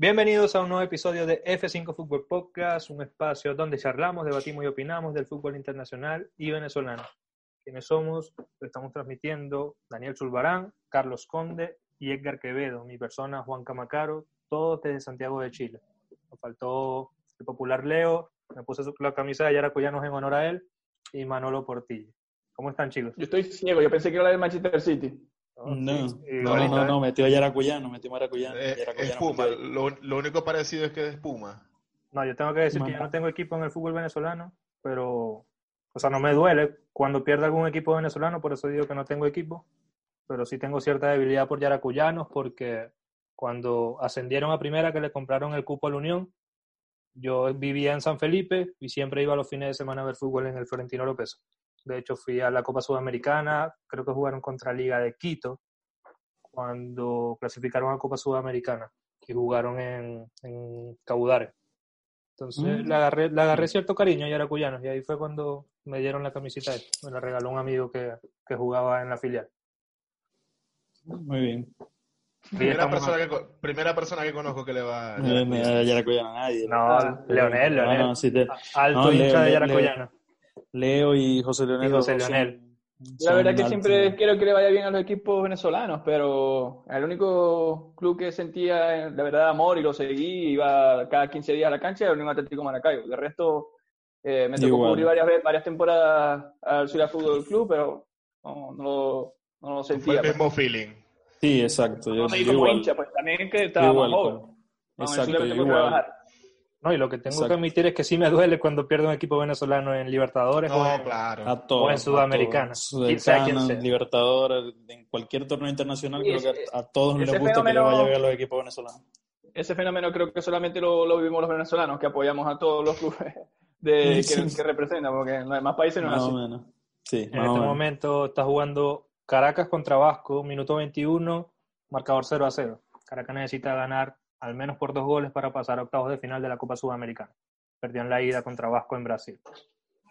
Bienvenidos a un nuevo episodio de F5 Fútbol Podcast, un espacio donde charlamos, debatimos y opinamos del fútbol internacional y venezolano. Quienes somos, lo estamos transmitiendo Daniel Zulbarán, Carlos Conde y Edgar Quevedo, mi persona Juan Camacaro, todos desde Santiago de Chile. Nos faltó el popular Leo, me puse la camisa de Yaracuyanos en honor a él, y Manolo Portillo. ¿Cómo están chicos? Yo estoy ciego, yo pensé que era del Manchester City. No, no, no, no, metió a Yaracuyano, metió a Maracuyano. Eh, espuma, lo, lo, único parecido es que es espuma. No, yo tengo que decir que yo no tengo equipo en el fútbol venezolano, pero, o sea, no me duele cuando pierda algún equipo venezolano, por eso digo que no tengo equipo, pero sí tengo cierta debilidad por Yaracuyanos, porque cuando ascendieron a primera, que le compraron el cupo a la Unión, yo vivía en San Felipe y siempre iba a los fines de semana a ver fútbol en el Florentino López. De hecho, fui a la Copa Sudamericana, creo que jugaron contra Liga de Quito, cuando clasificaron a Copa Sudamericana y jugaron en, en Caudare. Entonces le, agarré, le agarré cierto cariño a Yaracuyanos y ahí fue cuando me dieron la camiseta. Me la regaló un amigo que, que jugaba en la filial. Muy bien. Primera persona, que, primera persona que conozco que le va a Yaracuyano. a nadie. No, Leonel, Leonel. No, no, sí te... Alto hincha de Yaracuyano. Leo y José Leonel. Y José Leonel. La verdad que siempre quiero que le vaya bien a los equipos venezolanos, pero el único club que sentía de verdad amor y lo seguí, iba cada 15 días a la cancha, era el Unión Atlético Maracaibo. De resto, eh, me tocó cubrir varias, varias temporadas al Ciudad Fútbol Club, pero no, no, lo, no lo sentía. Fue el pues. mismo feeling. Sí, exacto. Yo, no, yo como igual. hincha, pues también que estaba igual, joven. Exacto, igual. No, y lo que tengo Exacto. que admitir es que sí me duele cuando pierdo un equipo venezolano en Libertadores no, o, en, claro. a todos, o en Sudamericana. Sudamericana, Libertadores, en cualquier torneo internacional, creo que a, a todos les gusta fenómeno, que le vaya bien a los equipos venezolanos. Ese fenómeno creo que solamente lo, lo, vivimos los venezolanos, que apoyamos a todos los clubes de, que, que, representan, porque en los demás países no es así. Menos. Sí, en este momento está jugando Caracas contra Vasco, minuto 21, marcador 0 a 0. Caracas necesita ganar al menos por dos goles para pasar a octavos de final de la Copa Sudamericana. Perdió en la ida contra Vasco en Brasil.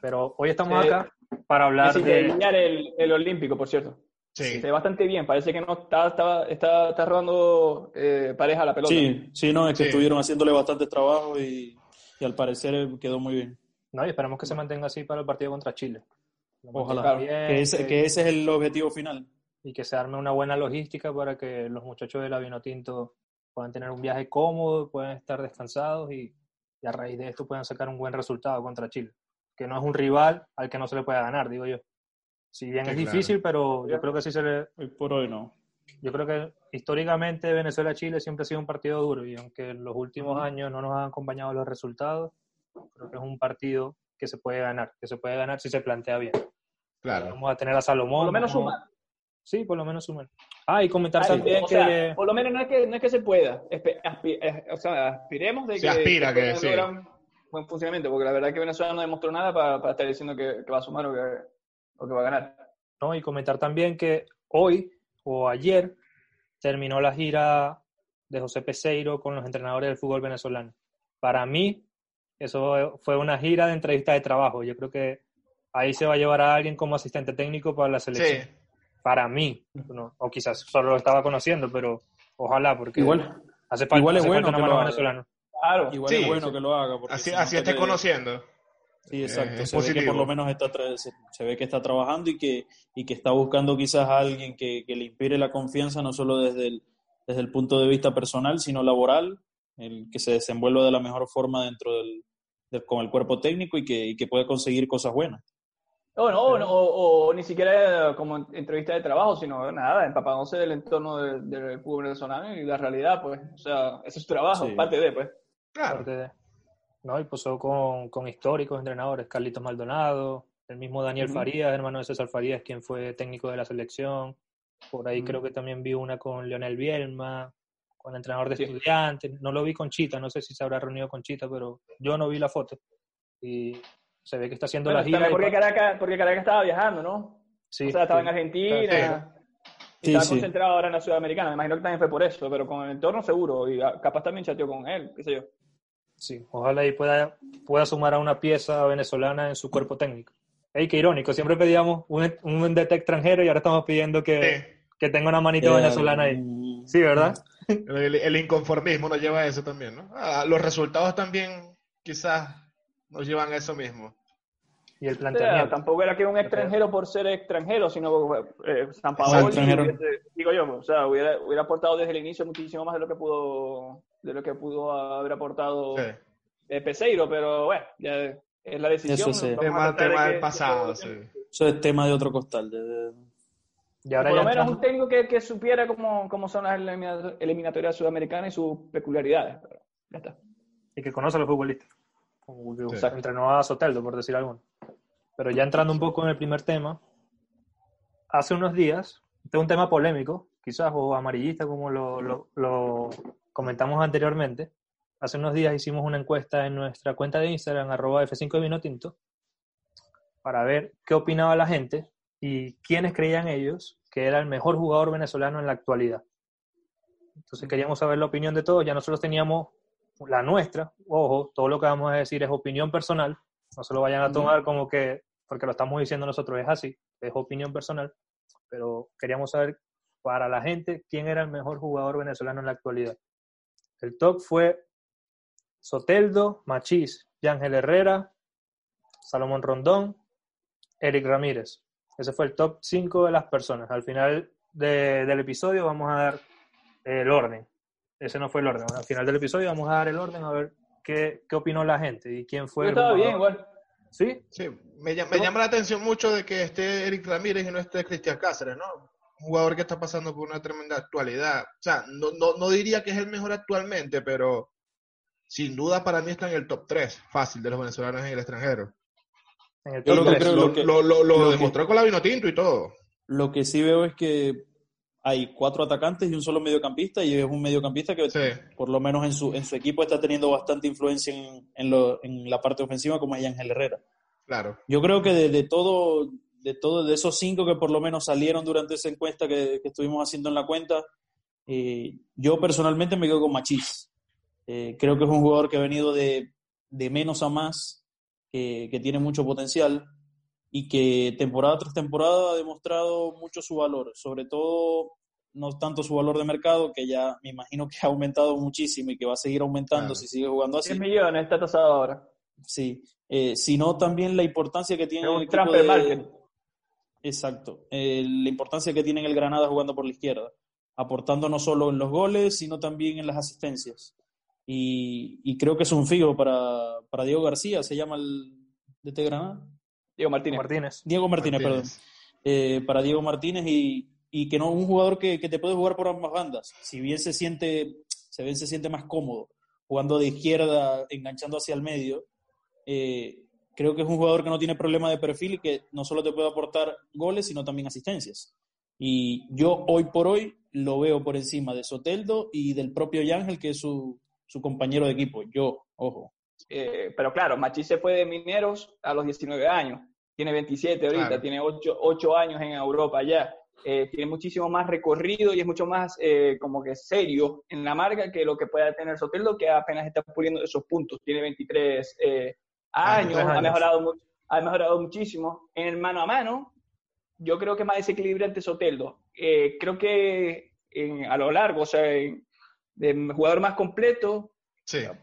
Pero hoy estamos Sí. acá para hablar Sí, de... guiñar el, el Olímpico, por cierto. Sí. Se ve bastante bien, parece que no está, está, está, está robando eh, pareja a la pelota. Sí, sí, no, es que Sí. estuvieron haciéndole bastante trabajo y, y al parecer quedó muy bien. No, y esperamos que se mantenga así para el partido contra Chile. Lo Ojalá. bien, Que ese, que ese es el objetivo final. y que se arme una buena logística para que los muchachos de la Vinotinto puedan tener un viaje cómodo, puedan estar descansados y, y, a raíz de esto puedan sacar un buen resultado contra Chile, que no es un rival al que no se le pueda ganar, digo yo. Si bien Sí, es claro. difícil, pero yo creo que sí se le... Hoy por hoy no. Yo creo que históricamente Venezuela-Chile siempre ha sido un partido duro y aunque en los últimos años no nos han acompañado los resultados, creo que es un partido que se puede ganar, que se puede ganar si se plantea bien. Claro. Vamos a tener a Salomón. Por lo menos vamos- sumar. Sí, por lo menos sumar. Ah, y comentar Ay, también o que... sea, por lo menos no es que, no es que se pueda. Espe- aspi- eh, o sea, aspiremos de Se que, aspira que pueda sí. un buen funcionamiento, porque la verdad que Venezuela no demostró nada para, para estar diciendo que, que va a sumar o que, o que va a ganar. ¿no? Y comentar también que hoy o ayer terminó la gira de José Peseiro con los entrenadores del fútbol venezolano. Para mí, eso fue una gira de entrevista de trabajo. Yo creo que ahí se va a llevar a alguien como asistente técnico para la selección. Sí. Para mí, no, o quizás solo lo estaba conociendo, pero ojalá, porque Igual, hace falta, igual es hace bueno falta una mano venezolana. Claro. igual Sí, es bueno sí. que lo haga. porque Así, así esté conociendo. Sí, exacto. Eh, es se ve que positivo. por lo menos está tra- se, se ve que está trabajando y que, y que está buscando quizás a alguien que, que le inspire la confianza, no solo desde el, desde el punto de vista personal, sino laboral, el que se desenvuelva de la mejor forma dentro del, del- con el cuerpo técnico y que, y que puede conseguir cosas buenas. O, no, o, no, o- o ni siquiera como entrevista de trabajo, sino nada, empapándose del entorno de- del fútbol venezolano y la realidad, pues. O sea, ese es su trabajo, Sí. parte de, pues. Claro. Parte de- ¿no? Y posó con, con históricos entrenadores, Carlitos Maldonado, El mismo Daniel Farías, hermano de César Farías, quien fue técnico de la selección. Por ahí creo que también vi una con Leonel Bielma, con el entrenador de estudiantes. No lo vi con Chita, no sé si se habrá reunido con Chita, pero yo no vi la foto. Y se ve que está haciendo la gira. Porque Caracas, porque Caracas estaba viajando, ¿no? Sí. O sea, estaba en Argentina. Y estaba concentrado ahora en la Sudamericana. Me imagino que también fue por eso, pero con el entorno seguro. Y capaz también chateó con él, qué sé yo. Sí, ojalá y pueda, pueda sumar a una pieza venezolana en su cuerpo técnico. Ey, qué irónico, siempre pedíamos un, un DT extranjero y ahora estamos pidiendo que, que tenga una manito venezolana ahí. Sí, ¿verdad? El, inconformismo nos lleva a eso también, ¿no? Ah, los resultados también quizás nos llevan a eso mismo. Y el planteamiento. tampoco era que un extranjero por ser extranjero, sino eh, San Paolo, digo yo, o sea, hubiera, hubiera, aportado desde el inicio muchísimo más de lo que pudo, de lo que pudo haber aportado sí. Peseiro, pero bueno, ya es la decisión. Eso Tema, tema del pasado, sí. Eso es tema de otro costal. Y ahora por lo menos un técnico que, que supiera cómo, cómo, son las eliminatorias sudamericanas y sus peculiaridades. ya está. Y que conoce a los futbolistas. Como sí. entrenó a Soteldo, por decir algo. Pero ya entrando un poco en el primer tema, hace unos días, este es un tema polémico, quizás, o amarillista, como lo, lo, lo comentamos anteriormente. Hace unos días hicimos una encuesta en nuestra cuenta de Instagram, arroba F5 de Vino Tinto, para ver qué opinaba la gente y quiénes creían ellos que era el mejor jugador venezolano en la actualidad. Entonces queríamos saber la opinión de todos, ya nosotros teníamos la nuestra, ojo, todo lo que vamos a decir es opinión personal, no se lo vayan a tomar como que porque lo estamos diciendo nosotros, es así, es opinión personal, pero queríamos saber para la gente quién era el mejor jugador venezolano en la actualidad. El top fue Soteldo, Machís, Yángel Herrera, Salomón Rondón, Eric Ramírez. Ese fue el top 5 de las personas. Al final del episodio vamos a dar el orden. Ese no fue el orden. Al final del episodio vamos a dar el orden a ver qué, qué opinó la gente y quién fue. Estaba bien, igual. ¿Sí? Sí, me, llama la atención mucho de que esté Eric Ramírez y no esté Cristian Cáceres, ¿no? Un jugador que está pasando por una tremenda actualidad. O sea, no, no, no diría que es el mejor actualmente, pero sin duda para mí está en el top 3, fácil, de los venezolanos en el extranjero. En el top lo, 3. lo, lo, lo, lo demostró con la vino tinto y todo. Lo que sí veo es que hay cuatro atacantes y un solo mediocampista, y es un mediocampista que por lo menos en su, en su equipo está teniendo bastante influencia en, en, lo, en la parte ofensiva, como es Ángel Herrera. Claro. Yo creo que de, de, todo, de todo, de esos cinco que por lo menos salieron durante esa encuesta que, que estuvimos haciendo en la cuenta, eh, yo personalmente me quedo con Machís. Eh, creo que es un jugador que ha venido de, de menos a más, que tiene mucho potencial y que temporada tras temporada ha demostrado mucho su valor, sobre todo no tanto su valor de mercado, que ya me imagino que ha aumentado muchísimo y que va a seguir aumentando si sigue jugando así. 10 millones está tasado ahora. Sí, eh, sino también la importancia que tiene el equipo de... Exacto, eh, la importancia que tiene el Granada jugando por la izquierda, aportando no solo en los goles, sino también en las asistencias. Y, y creo que es un figo para, para Diego García, se llama el DT Granada. Diego Martínez. Diego Martínez, perdón. Eh, para Diego Martínez y, y, que no un jugador que, que, te puede jugar por ambas bandas. Si bien se siente, se, bien se siente más cómodo jugando de izquierda, enganchando hacia el medio, eh, creo que es un jugador que no tiene problema de perfil y que no solo te puede aportar goles, sino también asistencias. Y yo hoy por hoy lo veo por encima de Soteldo y del propio Yángel, que es su, su compañero de equipo. Yo, ojo. Eh, pero claro, Machís se fue de Mineros a los 19 años tiene 27 ahorita, tiene 8, años en Europa ya. Eh, tiene muchísimo más recorrido y es mucho más eh, como que serio en la marca que lo que pueda tener Soteldo, que apenas está puliendo esos puntos. Tiene 23 eh, años, Ha, mejorado, ha mejorado muchísimo. En el mano a mano, yo creo que más desequilibrante Soteldo. creo que a lo largo, o sea, de jugador más completo,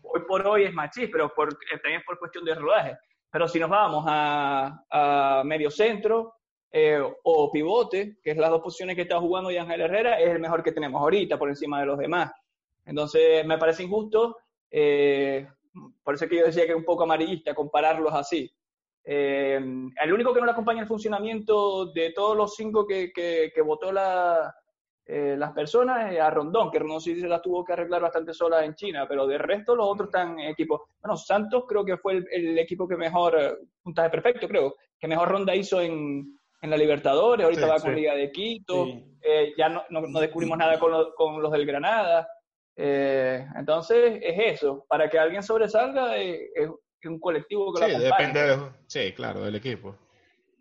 hoy por hoy es Machís, pero por, también por cuestión de rodaje. Pero si nos vamos a, medio centro eh, o pivote, que es las dos posiciones que está jugando Ángel Herrera, es el mejor que tenemos ahorita por encima de los demás. Entonces me parece injusto, eh, por eso que yo decía que es un poco amarillista compararlos así. Eh, el único que no le acompaña el funcionamiento de todos los cinco que, que, que votó la, eh, las personas eh, a Rondón, que Rondón sí se las tuvo que arreglar bastante sola en China, pero de resto los otros están en equipo. Bueno, Santos creo que fue el, equipo que mejor, eh, puntaje perfecto creo, que mejor ronda hizo en, en la Libertadores, ahorita va con Liga de Quito, eh, ya no, no, descubrimos nada con, con, los del Granada. Eh, entonces es eso, para que alguien sobresalga es, un colectivo que sí, lo depende Sí, claro, del equipo.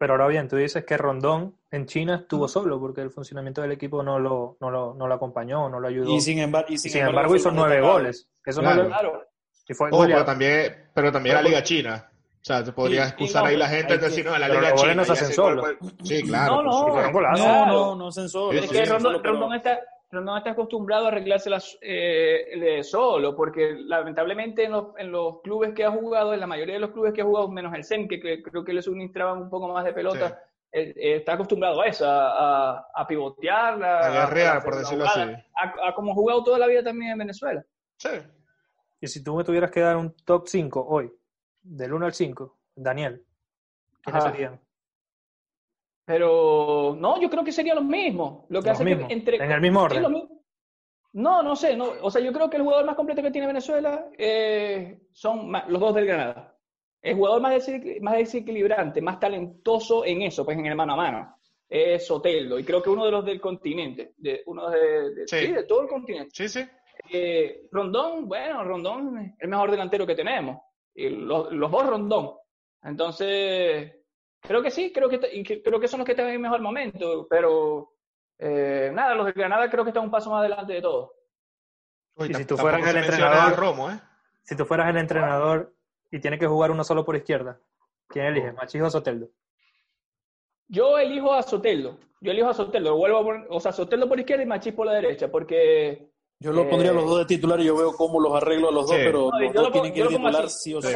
Pero ahora bien, tú dices que Rondón en China estuvo solo porque el funcionamiento del equipo no lo, no lo, no lo acompañó, no lo ayudó. Y sin, sin, embargo, hizo nueve goles. Eso no lo... claro. Y fue pero también, pero también la Liga China. O sea, te podría excusar ahí la gente de decir, no, en la Liga China. no se hacen solo. Sí, claro. No, no, no, no, no, hacen solo. Es que Rondón, está, Rondón está acostumbrado a arreglárselas eh, solo, porque lamentablemente en los, en los clubes que ha jugado, en la mayoría de los clubes que ha jugado, menos el CEN, que, creo que le suministraban un poco más de pelota, eh, eh, está acostumbrado a eso, a, a, pivotear, a, guerrear, por decirlo así. A, como ha jugado toda la vida también en Venezuela. Sí. Y si tú me tuvieras que dar un top 5 hoy, del 1 al 5, Daniel, ¿qué serían? Pero no, yo creo que sería lo mismo. Lo que hace entre, en el mismo orden. no, no sé. No, o sea, yo creo que el jugador más completo que tiene Venezuela eh, son los dos del Granada. El jugador más, más desequilibrante, más talentoso en eso, pues en el mano a mano, es Soteldo. Y creo que uno de los del continente, de, uno de, sí. de todo el continente. Sí, sí. Eh, Rondón, bueno, Rondón es el mejor delantero que tenemos. Y los, dos Rondón. Entonces, creo que sí, creo que, creo que son los que están en el mejor momento, pero eh, nada, los de Granada creo que están un paso más adelante de todos. y si tú fueras el entrenador, Romo, ¿eh? si tú fueras el entrenador y tienes que jugar uno solo por izquierda, ¿quién elige? ¿Machis o Soteldo? Yo elijo a Soteldo. Yo elijo a Soteldo. Vuelvo a o sea, Soteldo por izquierda y Machis por la derecha, porque yo lo pondría a los dos de titular y yo veo cómo los arreglo a los dos, pero los dos tienen que ir titular sí o sí.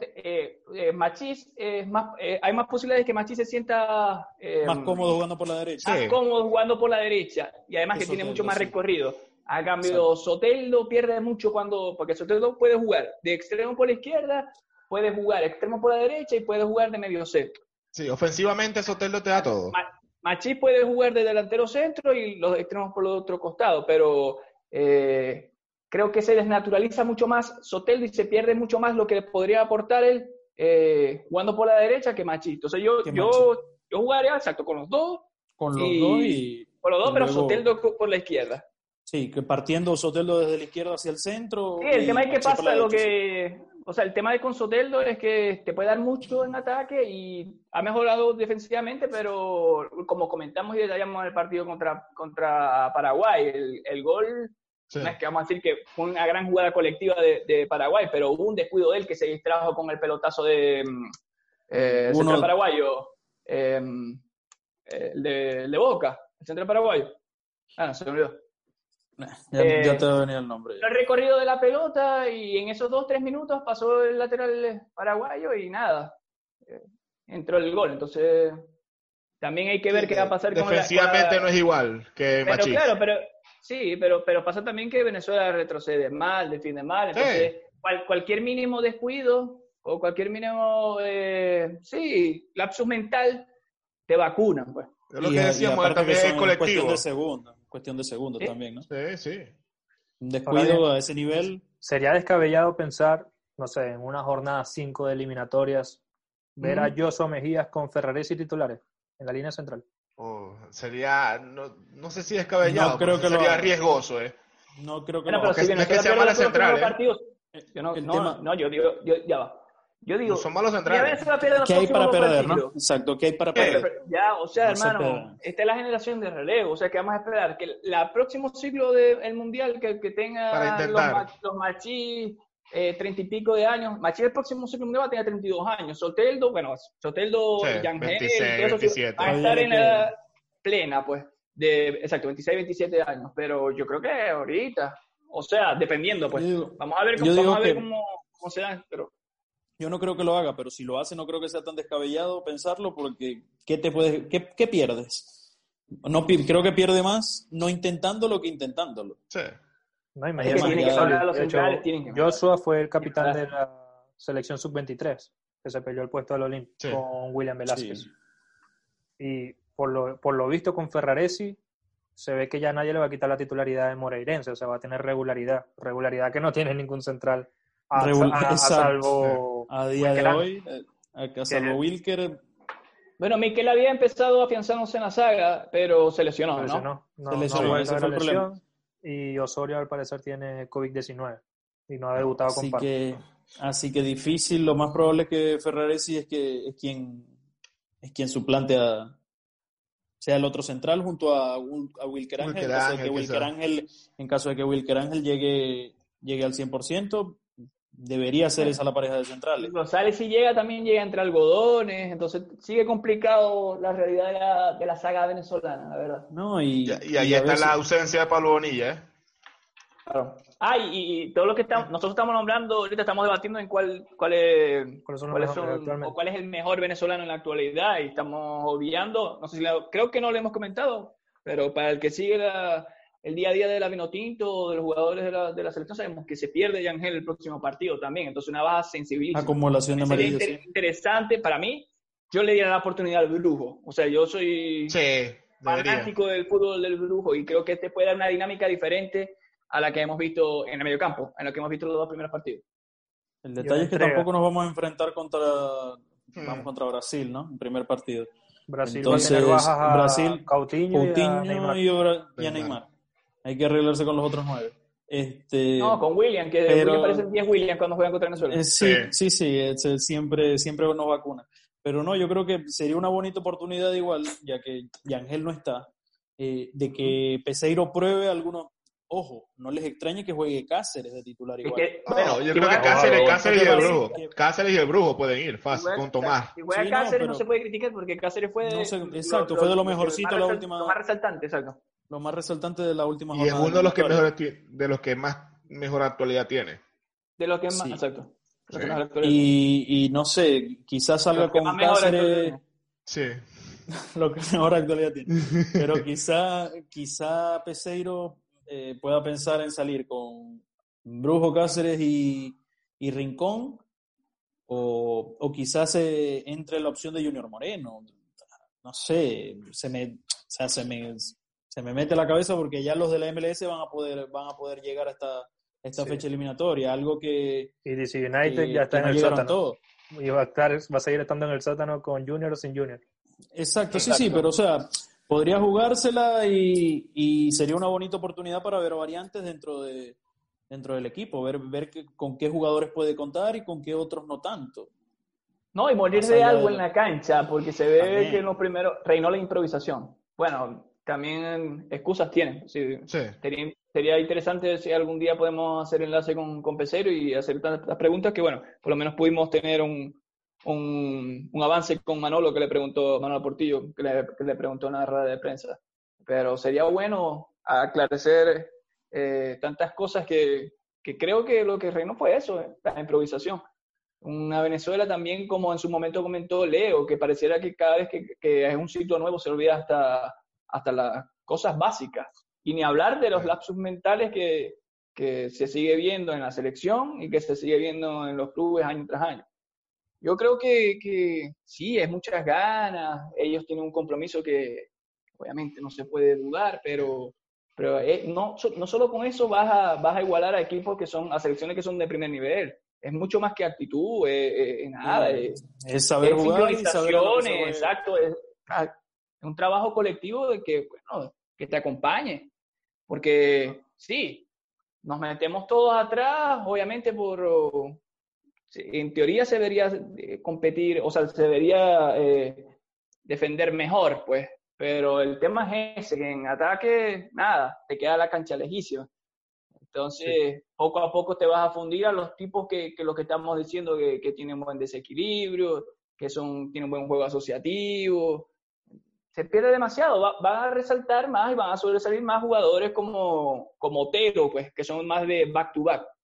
Eh, eh, Machís es más, eh, hay más posibilidades de que Machís se sienta más cómodo jugando por la derecha. Más cómodo jugando por la derecha y además que tiene mucho más recorrido. A cambio, Soteldo pierde mucho cuando, porque Soteldo puede jugar de extremo por la izquierda, puede jugar extremo por la derecha y puede jugar de medio centro. Sí, ofensivamente Soteldo te da todo. Machís puede jugar de delantero centro y los extremos por el otro costado, pero eh, creo que se desnaturaliza mucho más Soteldo y se pierde mucho más lo que podría aportar él eh, jugando por la derecha que Machís. Entonces yo, yo, yo jugaría exacto con los dos. Con los dos y. Con los dos, pero Soteldo por la izquierda. Sí, que partiendo Soteldo desde la izquierda hacia el centro. Sí, el tema es que pasa lo que o sea, el tema de Consoteldo es que te puede dar mucho en ataque y ha mejorado defensivamente, pero como comentamos y detallamos en el partido contra, contra Paraguay, el, el gol, no es que vamos a decir que fue una gran jugada colectiva de, de, Paraguay, pero hubo un descuido de él que se distrajo con el pelotazo de eh, el centro paraguayo, el, de, de, Boca, el centro paraguayo. Ah, no, se me olvidó. Ya, eh, te va a venir el nombre. El recorrido de la pelota y en esos dos, tres minutos pasó el lateral paraguayo y nada, eh, entró el gol. Entonces, también hay que ver qué va a pasar con Defensivamente no es igual que pero, Claro, pero sí, pero, pero pasa también que Venezuela retrocede mal, defiende mal. Entonces, cualquier mínimo descuido o cualquier mínimo, eh, sí, lapsus mental, te vacunan, pues. Es lo que decíamos, también es colectivo. de segundo cuestión de segundos también, ¿no? Sí, sí. Un descuido a ese nivel. Sería descabellado pensar, no sé, en una jornada 5 de eliminatorias, ver a Joso Mejías con Ferraresi titulares en la línea central. Oh, sería, no, no, sé si descabellado, no creo que sería riesgoso, ¿eh? No creo que bueno, lo pero si no es que sea mala central, ¿eh? Yo no, no, no, yo digo, yo, ya va. Yo digo, son malos centrales. ¿Qué hay para perder, no? Exacto, ¿qué hay para perder? Ya, o sea, hermano, esta es la generación de relevo, o sea, que vamos a esperar que el próximo ciclo del Mundial que, que tenga los, los machis eh, treinta y pico de años, Machis el próximo ciclo mundial va a tener 32 años, Soteldo, bueno, Soteldo, sí, Yangel, 27. va a estar en la plena, pues, de, exacto, 26, 27 años, pero yo creo que ahorita, o sea, dependiendo, pues, vamos a ver cómo, vamos a ver cómo, cómo se da, pero yo no creo que lo haga, pero si lo hace no creo que sea tan descabellado pensarlo porque ¿qué, te puedes, qué, pierdes? No, creo que pierde más no intentándolo que intentándolo. Sí. No, imagínate. Joshua fue el capitán de la selección sub-23, que se peleó el puesto al Olimp con William Velázquez. Y por lo, por lo visto con Ferraresi, se ve que ya nadie le va a quitar la titularidad de Moreirense, o sea, va a tener regularidad. Regularidad que no tiene ningún central a, salvo a día de hoy. Eh, a salvo Wilker. Bueno, Miquel había empezado afianzándose en la saga, pero se lesionó, ¿no? ¿no? se lesionó, ese fue el problema. Y Osorio al parecer tiene COVID-19 y no ha debutado así con que, Así que difícil, lo más probable es que Ferraresi es que es quien es quien suplante a sea el otro central junto a, a Wilker Ángel, en, caso de que Wilker Ángel, en caso de que Wilker Ángel llegue, llegue al 100%, debería ser esa la pareja de centrales. González si llega también llega entre algodones, entonces sigue complicado la realidad de la, de la saga venezolana, la verdad. No, y, y, ahí está la ausencia de Pablo Bonilla, ¿eh? Claro. Ah, y, todo lo que estamos, nosotros estamos nombrando, ahorita estamos debatiendo en cuál, cuál es, cuáles son, o cuál es el mejor venezolano en la actualidad y estamos obviando, no sé si creo que no lo hemos comentado, pero para el que sigue el día a día de la Vinotinto de los jugadores de la, de la selección sabemos que se pierde Yangel el próximo partido también, entonces una baja sensibilidad. Acumulación de amarillos. interesante para mí, yo le diera la oportunidad al brujo, o sea, yo soy fanático del fútbol del brujo y creo que este puede dar una dinámica diferente a la que hemos visto en el medio campo, en lo que hemos visto los dos primeros partidos. El detalle es que tampoco nos vamos a enfrentar contra, hmm. vamos contra Brasil, ¿no? En primer partido. Brasil Entonces, a Brasil, Coutinho, y, a Neymar. Y, a Neymar. Hay que arreglarse con los otros nueve. Este, no, con William, que pero, William parece 10 William cuando juegan contra Venezuela. Eh, sí, sí, sí, sí siempre, siempre nos vacuna. Pero no, yo creo que sería una bonita oportunidad igual, ya que Yangel no está, eh, de que Peseiro pruebe algunos, Ojo, no les extrañe que juegue Cáceres de titular igual. bueno, yo creo que Cáceres, Cáceres y el Brujo. Cáceres y el Brujo pueden ir fácil, con Tomás. Si juega Cáceres no, se puede criticar porque Cáceres fue... exacto, fue de lo mejorcito la última... Lo más resaltante, exacto. Lo más resaltante de la última jornada. Y es uno de los que mejor, de los que más mejor actualidad tiene. De los que más, exacto. Y, y, no sé, quizás salga con Cáceres... Sí. lo que mejor actualidad tiene. Pero quizá, quizá Peseiro eh, pueda pensar en salir con Brujo Cáceres y, Rincón, o, o quizás eh, entre la opción de Junior Moreno. No sé, se me, se me, se me mete la cabeza porque ya los de la MLS van a poder, van a poder llegar a esta, esta fecha eliminatoria, algo que... Y DC United ya está en el sótano. Y va a, estar, va a seguir estando en el sótano con Junior o sin Junior. Exacto, sí, sí, pero o sea, podría jugársela y, sería una bonita oportunidad para ver variantes dentro de dentro del equipo, ver, ver con qué jugadores puede contar y con qué otros no tanto. No, y morir de algo en la cancha, porque se ve que en los primeros reinó la improvisación. Bueno, también excusas tienen. Sí, Sería, interesante si algún día podemos hacer enlace con, con Pesero y hacer tantas preguntas que, bueno, por lo menos pudimos tener un, un, avance con Manolo que le preguntó, Manolo Portillo, que le, que le preguntó en la rueda de prensa. Pero sería bueno aclarecer eh, tantas cosas que, que, creo que lo que reinó fue eso, eh, la improvisación. Una Venezuela también, como en su momento comentó Leo, que pareciera que cada vez que, que es un sitio nuevo se olvida hasta, hasta las cosas básicas. Y ni hablar de los lapsus mentales que, que se sigue viendo en la selección y que se sigue viendo en los clubes año tras año. Yo creo que, que sí, es muchas ganas, ellos tienen un compromiso que obviamente no se puede dudar, pero, pero eh, no, no solo con eso vas a, vas a igualar a equipos que son, a selecciones que son de primer nivel. Es mucho más que actitud, eh, eh nada. es saber jugar y saber exacto. Ah, es, un trabajo colectivo de que, bueno, que te acompañe. Porque sí, nos metemos todos atrás, obviamente por, en teoría se debería eh, competir, o sea, se debería eh, defender mejor, pues, pero el tema es ese, que en ataque, nada, te queda la cancha lejísima. Entonces, poco a poco te vas a fundir a los tipos que, que lo que estamos diciendo, que, que tienen buen desequilibrio, que son, tienen buen juego asociativo. Se pierde demasiado, va, van a resaltar más y van a sobresalir más jugadores como, como Otero, pues, que son más de back-to-back. back to back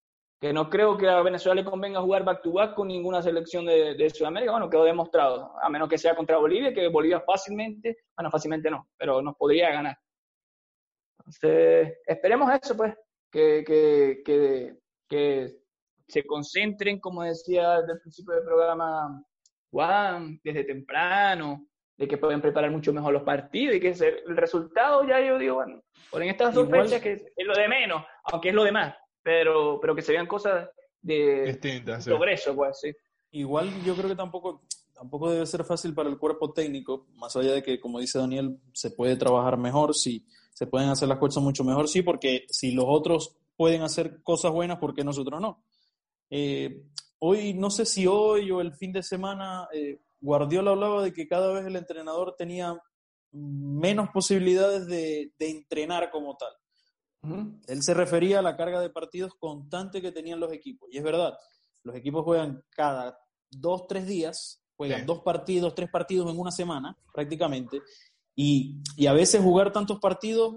que no creo que a Venezuela le convenga jugar back-to-back con ninguna selección de, Sudamérica. Bueno, quedó demostrado, a menos que sea contra Bolivia, que Bolivia fácilmente, bueno, fácilmente no, pero nos podría ganar. Entonces, esperemos eso, pues, que, que, que, que se concentren, como decía desde el principio del programa Juan, desde temprano, de que pueden preparar mucho mejor los partidos y que el resultado ya yo digo, bueno, por en estas dos fechas que es lo de menos, aunque es lo de más pero, pero que se vean cosas de Distintas, progreso, pues, sí. Igual yo creo que tampoco, tampoco debe ser fácil para el cuerpo técnico, más allá de que, como dice Daniel, se puede trabajar mejor, sí, se pueden hacer las cosas mucho mejor, sí, porque si los otros pueden hacer cosas buenas, ¿por qué nosotros no? Eh, hoy, no sé si hoy o el fin de semana, eh, Guardiola hablaba de que cada vez el entrenador tenía menos posibilidades de, entrenar como tal. Él se refería a la carga de partidos constante que tenían los equipos. Y es verdad, los equipos juegan cada dos, tres días, juegan dos partidos, tres partidos en una semana prácticamente. Y, a veces jugar tantos partidos,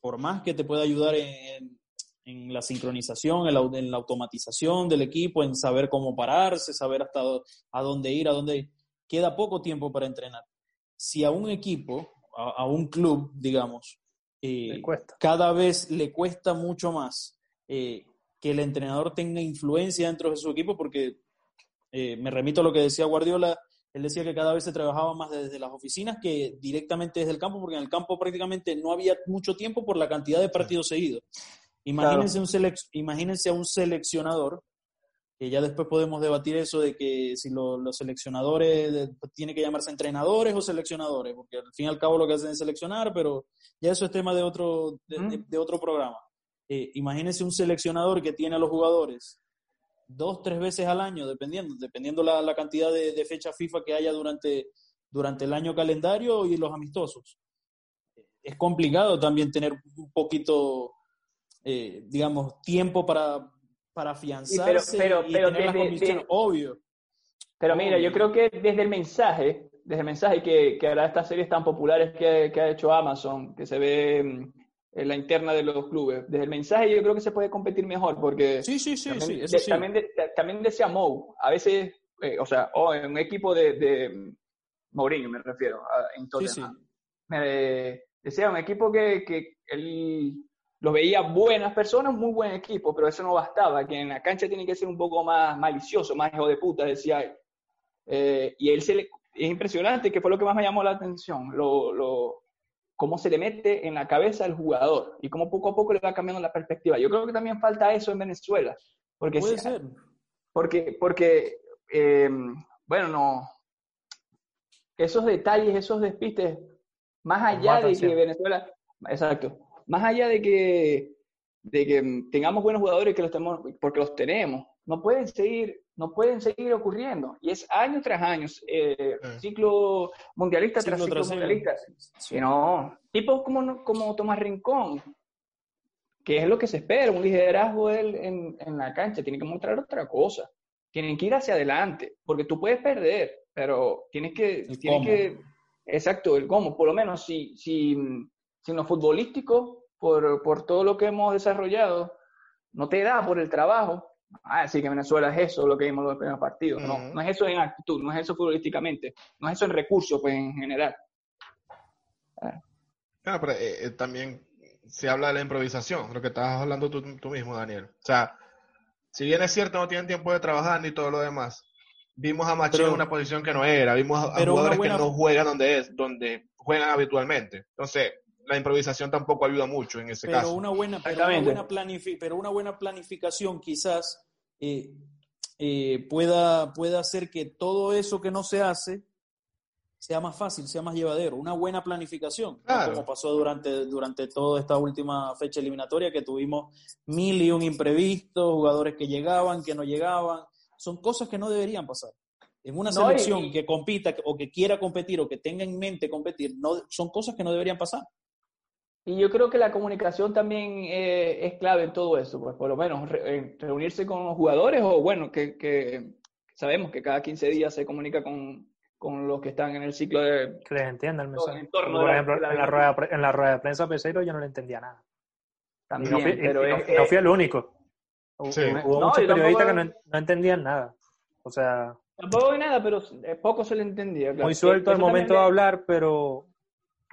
por más que te pueda ayudar en, la sincronización, en la, automatización del equipo, en saber cómo pararse, saber hasta a dónde ir, a dónde ir, queda poco tiempo para entrenar. Si a un equipo, a, un club, digamos, eh, cada vez le cuesta mucho más eh, que el entrenador tenga influencia dentro de su equipo, porque eh, me remito a lo que decía Guardiola, él decía que cada vez se trabajaba más desde las oficinas que directamente desde el campo, porque en el campo prácticamente no había mucho tiempo por la cantidad de partidos seguidos. Imagínense, un imagínense a un seleccionador, que ya después podemos debatir eso de que si los seleccionadores tienen que llamarse entrenadores o seleccionadores, porque al fin y al cabo lo que hacen es seleccionar, pero ya eso es tema de otro, de, otro programa. Eh, imagínense un seleccionador que tiene a los jugadores dos, tres veces al año, dependiendo, dependiendo la, la cantidad de, de fechas FIFA que haya durante, durante el año calendario y los amistosos. Es complicado también tener un poquito, eh, digamos, tiempo para, para afianzarse pero, y tener las condiciones, obvio. Pero mira, yo creo que desde el mensaje, desde el mensaje que, que hará estas series tan populares que, que ha hecho Amazon, que se ve mm, en la interna de los clubes. Desde el mensaje yo creo que se puede competir mejor porque sí, sí, sí, también, sí, también, también, decía Mou, a veces, eh, o sea, o en un equipo de, de Mourinho me refiero, entonces me decía un equipo que, que él lo veía buenas personas, muy buen equipo, pero eso no bastaba, que en la cancha tiene que ser un poco más malicioso, más hijo de puta, decía él. Eh, y él se le, es impresionante, que fue lo que más me llamó la atención, lo, lo cómo se le mete en la cabeza al jugador y cómo poco a poco le va cambiando la perspectiva. Yo creo que también falta eso en Venezuela. Porque Puede ser. Porque, porque em, bueno, no. Esos detalles, esos despistes, más allá de que Venezuela, exacto, más allá de que, de que tengamos buenos jugadores que los tenemos, porque los tenemos, no pueden seguir no pueden seguir ocurriendo. Y es año tras año, eh, ciclo mundialista tras ciclo mundialista. no, tipos como, como Tomás Rincón, que es lo que se espera, un liderazgo él en, en, la cancha, tiene que mostrar otra cosa. Tienen que ir hacia adelante, porque tú puedes perder, pero tienes que... Tienes que exacto, el cómo. Por lo menos si, si, si en lo futbolístico, por, por todo lo que hemos desarrollado, no te da por el trabajo, ah, sí que Venezuela es eso, lo que vimos en los primeros partidos. No, no es eso en actitud, no es eso futbolísticamente, no es eso en recursos, pues en general. Ah. pero eh, eh, también se habla de la improvisación, lo que estabas hablando tú, mismo, Daniel. O sea, si bien es cierto, no tienen tiempo de trabajar ni todo lo demás, vimos a Macho en una posición que no era, vimos a, jugadores que no juegan donde es, donde juegan habitualmente. Entonces, la improvisación tampoco ayuda mucho en ese caso. Una buena, pero, una buena pero una buena planificación quizás eh, eh, pueda, pueda hacer que todo eso que no se hace sea más fácil, sea más llevadero. Una buena planificación, como pasó durante, durante toda esta última fecha eliminatoria, que tuvimos mil y un imprevistos, jugadores que llegaban, que no llegaban. Son cosas que no deberían pasar. En una selección que compita o que quiera competir o que tenga en mente competir, no, son cosas que no deberían pasar. Y yo creo que la comunicación también eh, es clave en todo eso, pues por lo menos reunirse con los jugadores o bueno, que, que, sabemos que cada 15 días se comunica con, con, los que están en el ciclo de... Que les entienda el mensaje. por ejemplo, en, la rueda, en la rueda de prensa Peseiro yo no le entendía nada. También, no fui, pero no, fui el único. Hubo muchos periodistas que no, entendían nada. O sea... Tampoco hay nada, pero eh, poco se le entendía. Muy suelto al momento de hablar, pero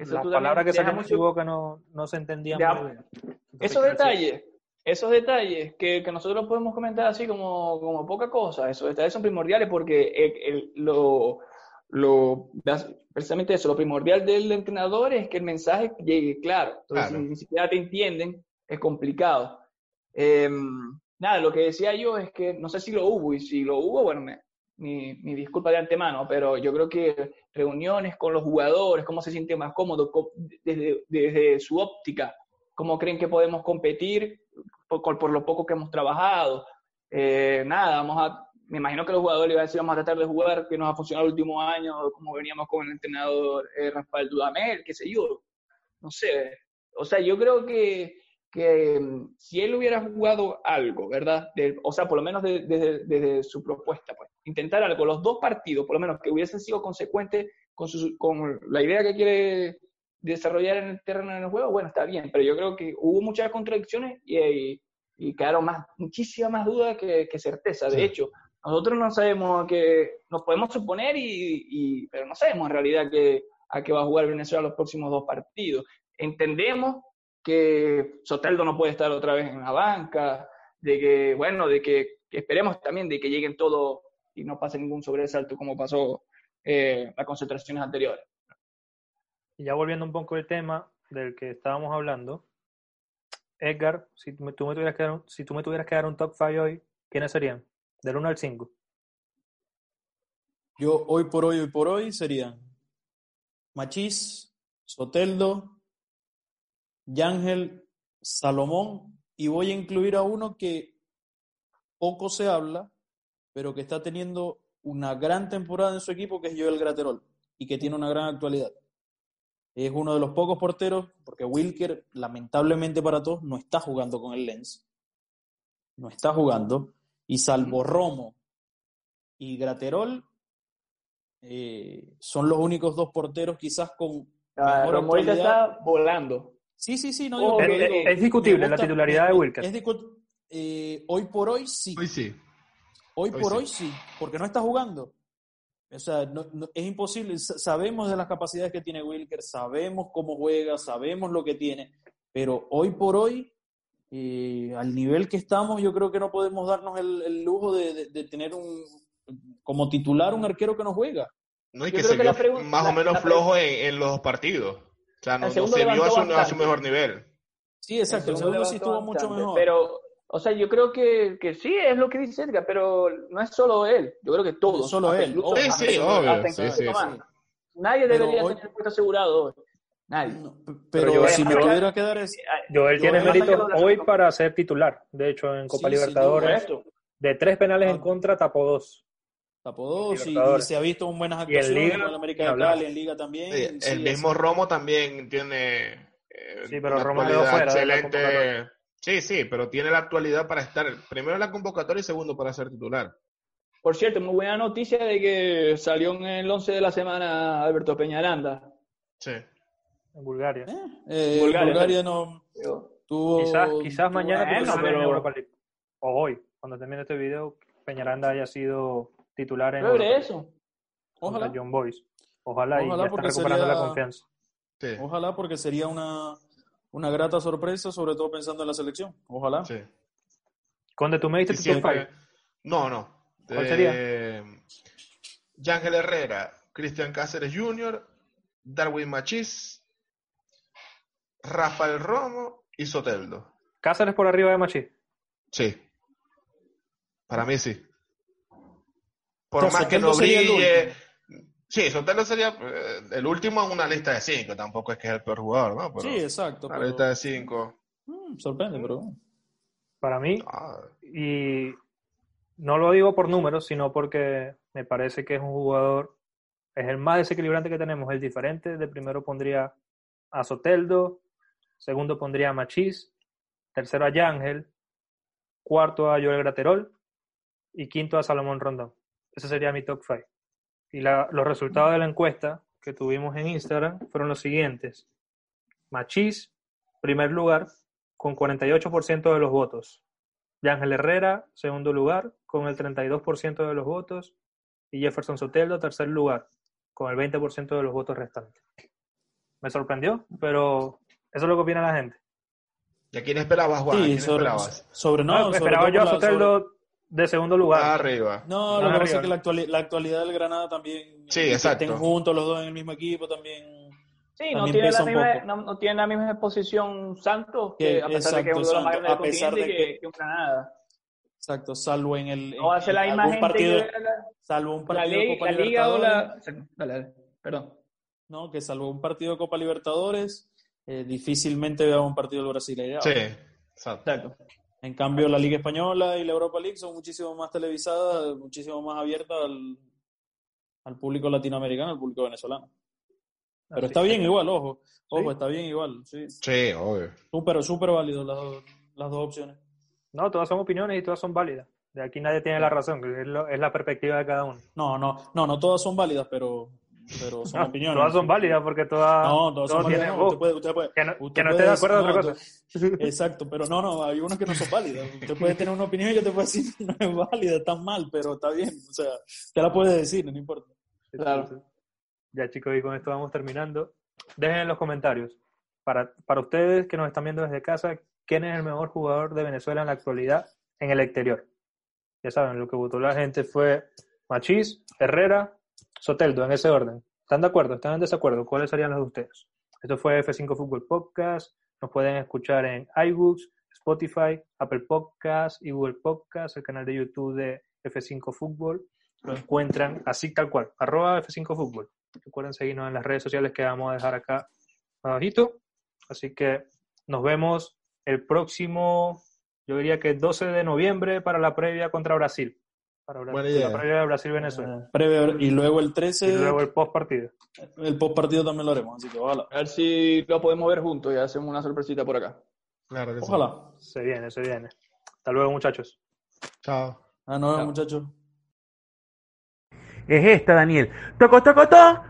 las palabras que salían de su boca no, no se entendían muy bien. esos detalles, esos detalles que, que, nosotros podemos comentar así como, como poca cosa, esos detalles son primordiales porque lo, lo, precisamente eso, lo primordial del entrenador es que el mensaje llegue claro. Entonces, si ni siquiera te entienden, es complicado. Em, nada, lo que decía yo es que no sé si lo hubo y si lo hubo, bueno, me, mi, mi, disculpa de antemano, pero yo creo que reuniones con los jugadores, cómo se siente más cómodo desde, desde su óptica, cómo creen que podemos competir por, por lo poco que hemos trabajado. Eh, nada, vamos a, me imagino que los jugadores iban a decir, vamos a tratar de jugar, que nos ha funcionado el último año, como veníamos con el entrenador eh, Rafael Dudamel, qué sé yo, no sé. O sea, yo creo que que mm, si él hubiera jugado algo, ¿verdad? o sea, por lo menos desde su propuesta, pues, intentar algo, los dos partidos, por lo menos que hubiesen sido consecuentes con, con la idea que quiere desarrollar en el terreno del juego, bueno, está bien, pero yo creo que hubo muchas contradicciones y, y, quedaron más, muchísimas más dudas que, certeza. De hecho, nosotros no sabemos que, nos podemos suponer, y, pero no sabemos en realidad que, a qué va a jugar Venezuela los próximos dos partidos. Entendemos que Soteldo no puede estar otra vez en la banca, de que, bueno, de que, esperemos también de que lleguen todos y no pase ningún sobresalto como pasó eh, las concentraciones anteriores. Y ya volviendo un poco al tema del que estábamos hablando, Edgar, si tú me, tuvieras que dar un, si tú me tuvieras que dar un top 5 hoy, ¿quiénes serían? Del 1 al 5. Yo hoy por hoy, hoy por hoy serían Machís, Soteldo, Yángel Salomón, y voy a incluir a uno que poco se habla, pero que está teniendo una gran temporada en su equipo, que es Joel Graterol, y que tiene una gran actualidad. Es uno de los pocos porteros, porque Wilker, lamentablemente para todos, no está jugando con el Lens. No está jugando. Y salvo Romo y Graterol, eh, son los únicos dos porteros quizás con... Ah, Romo está volando. Sí, sí, sí, no oh, digo, es, discutible la titularidad de Wilker. Eh, hoy por hoy sí. Hoy sí. Hoy, por hoy sí, porque no está jugando. O sea, es imposible. Sabemos de las capacidades que tiene Wilker, sabemos cómo juega, sabemos lo que tiene, pero hoy por hoy, eh, al nivel que estamos, yo creo que no podemos darnos el, lujo de, tener un como titular un arquero que no juega. No, y que se vio más o menos flojo en, en los partidos. O sea, no, se vio a su, mejor nivel. Sí, exacto. El segundo, sí estuvo mucho mejor. Pero, o sea, yo creo que, que, sí, es lo que dice Edgar, pero no es solo él. Yo creo que todos. solo él. sí, sí, obvio. Sí, sí, Nadie debería tener puesto asegurado Nadie. pero, si me tuviera que dar es... Joel tiene mérito hoy para ser titular. De hecho, en Copa Libertadores, de tres penales en contra, tapó dos. Tapó dos y, se ha visto un buenas actuaciones en América de Cali, en Liga también. el mismo Romo también tiene eh, sí, pero Romo quedó fuera excelente. Sí, sí, pero tiene la actualidad para estar primero en la convocatoria y segundo para ser titular. Por cierto, muy buena noticia de que salió en el 11 de la semana Alberto Peñaranda. Sí. En Bulgaria. Eh, Bulgaria, Bulgaria no tuvo, quizás, quizás mañana pero... o hoy, cuando termine este video, Peñaranda haya sido titular en eso. Ojalá. John Boyce. Ojalá, y ya está recuperando la confianza. Ojalá porque sería una, una grata sorpresa, sobre todo pensando en la selección. Ojalá. Sí. Conde, ¿tú me diste tu siempre... No, no. ¿Cuál eh, sería? Yángel Herrera, Cristian Cáceres Jr., Darwin Machís, Rafael Romo y Soteldo. ¿Cáceres por arriba de Machís? Sí. Para mí sí. Por más que no brille. Sí, Sotelo sería eh, el último en una lista de cinco. Tampoco es que es el peor jugador, ¿no? sí, exacto. Una lista de cinco. Mm, sorprende, pero. Para mí, ah. y no lo digo por números, sino porque me parece que es un jugador, es el más desequilibrante que tenemos, el diferente. De primero pondría a Soteldo, segundo pondría a Machís, tercero a Yángel, cuarto a Joel Graterol y quinto a Salomón Rondón. Ese sería mi top 5. Y los resultados de la encuesta que tuvimos en Instagram fueron los siguientes. Machís, primer lugar, con 48% de los votos. Yángel Herrera, segundo lugar, con el 32% de los votos. Y Jefferson Soteldo, tercer lugar, con el 20% de los votos restantes. Me sorprendió, pero eso es lo que opina la gente. ¿Y a quién esperabas, Juan? Sí, sobre, sobre, no, esperaba yo a Soteldo de segundo lugar. arriba. No, lo que pasa es que la, actualidad del Granada también. Sí, exacto. estén juntos los dos en el mismo equipo también. Sí, no tiene, la misma, no, tiene, la misma, posición Santos, que, a pesar de que es uno más grande que, que, un Granada. Exacto, salvo en el. No ser la misma algún gente partido, que la, salvo un la, partido de ley- Copa la liga o Libertadores. la. Dale, dale, perdón. No, que salvo un partido de Copa Libertadores, eh, difícilmente veamos un partido del Brasileirao. Sí, exacto. Exacto. En cambio, la Liga Española y la Europa League son muchísimo más televisadas, muchísimo más abiertas al, al público latinoamericano, al público venezolano. Pero Así está es. bien igual, ojo. Ojo, Sí. está bien igual. Sí. Sí, obvio. Súper, súper válido las, dos- las dos opciones. No, todas son opiniones y todas son válidas. De aquí nadie tiene la razón, es, lo- es la perspectiva de cada uno. No, no, no, no todas son válidas, pero, pero son No, opiniones. todas son válidas porque todas, No, todas son todas válidas. no, voz. usted puede, usted puede- Que no, usted que no puede esté de acuerdo es decir- otra no, cosa. usted- Exacto, pero no, no, hay unas que no son válidas. Usted puede tener una opinión y yo te puedo decir no es válida, está mal, pero está bien. O sea, te la puede decir, no importa. Claro. Ya chicos, y con esto vamos terminando. Dejen en los comentarios, para, para ustedes que nos están viendo desde casa, ¿quién es el mejor jugador de Venezuela en la actualidad en el exterior? Ya saben, lo que votó la gente fue Machís, Herrera, Soteldo, en ese orden. ¿Están de acuerdo? ¿Están en desacuerdo? ¿Cuáles serían los de ustedes? Esto fue F5 Fútbol Podcast. Nos pueden escuchar en iBooks, Spotify, Apple Podcasts y Google Podcasts, el canal de YouTube de F5 Fútbol. Lo encuentran así tal cual, arroba F5 Fútbol. Recuerden seguirnos en las redes sociales que vamos a dejar acá abajito. Así que nos vemos el próximo, yo diría que 12 de noviembre para la previa contra Brasil. Para Bra- Buena idea. la previa de Brasil-Venezuela. Previo, y luego el 13, Y luego el post partido. el post partido también lo haremos, así que ojalá. A ver si lo podemos ver juntos y hacemos una sorpresita por acá. Claro que sí. Ojalá. Se viene, se viene. Hasta luego, muchachos. Chao. Ah, no, Chao. muchachos. Es esta, Daniel. Toco, toco, to, toco, toco,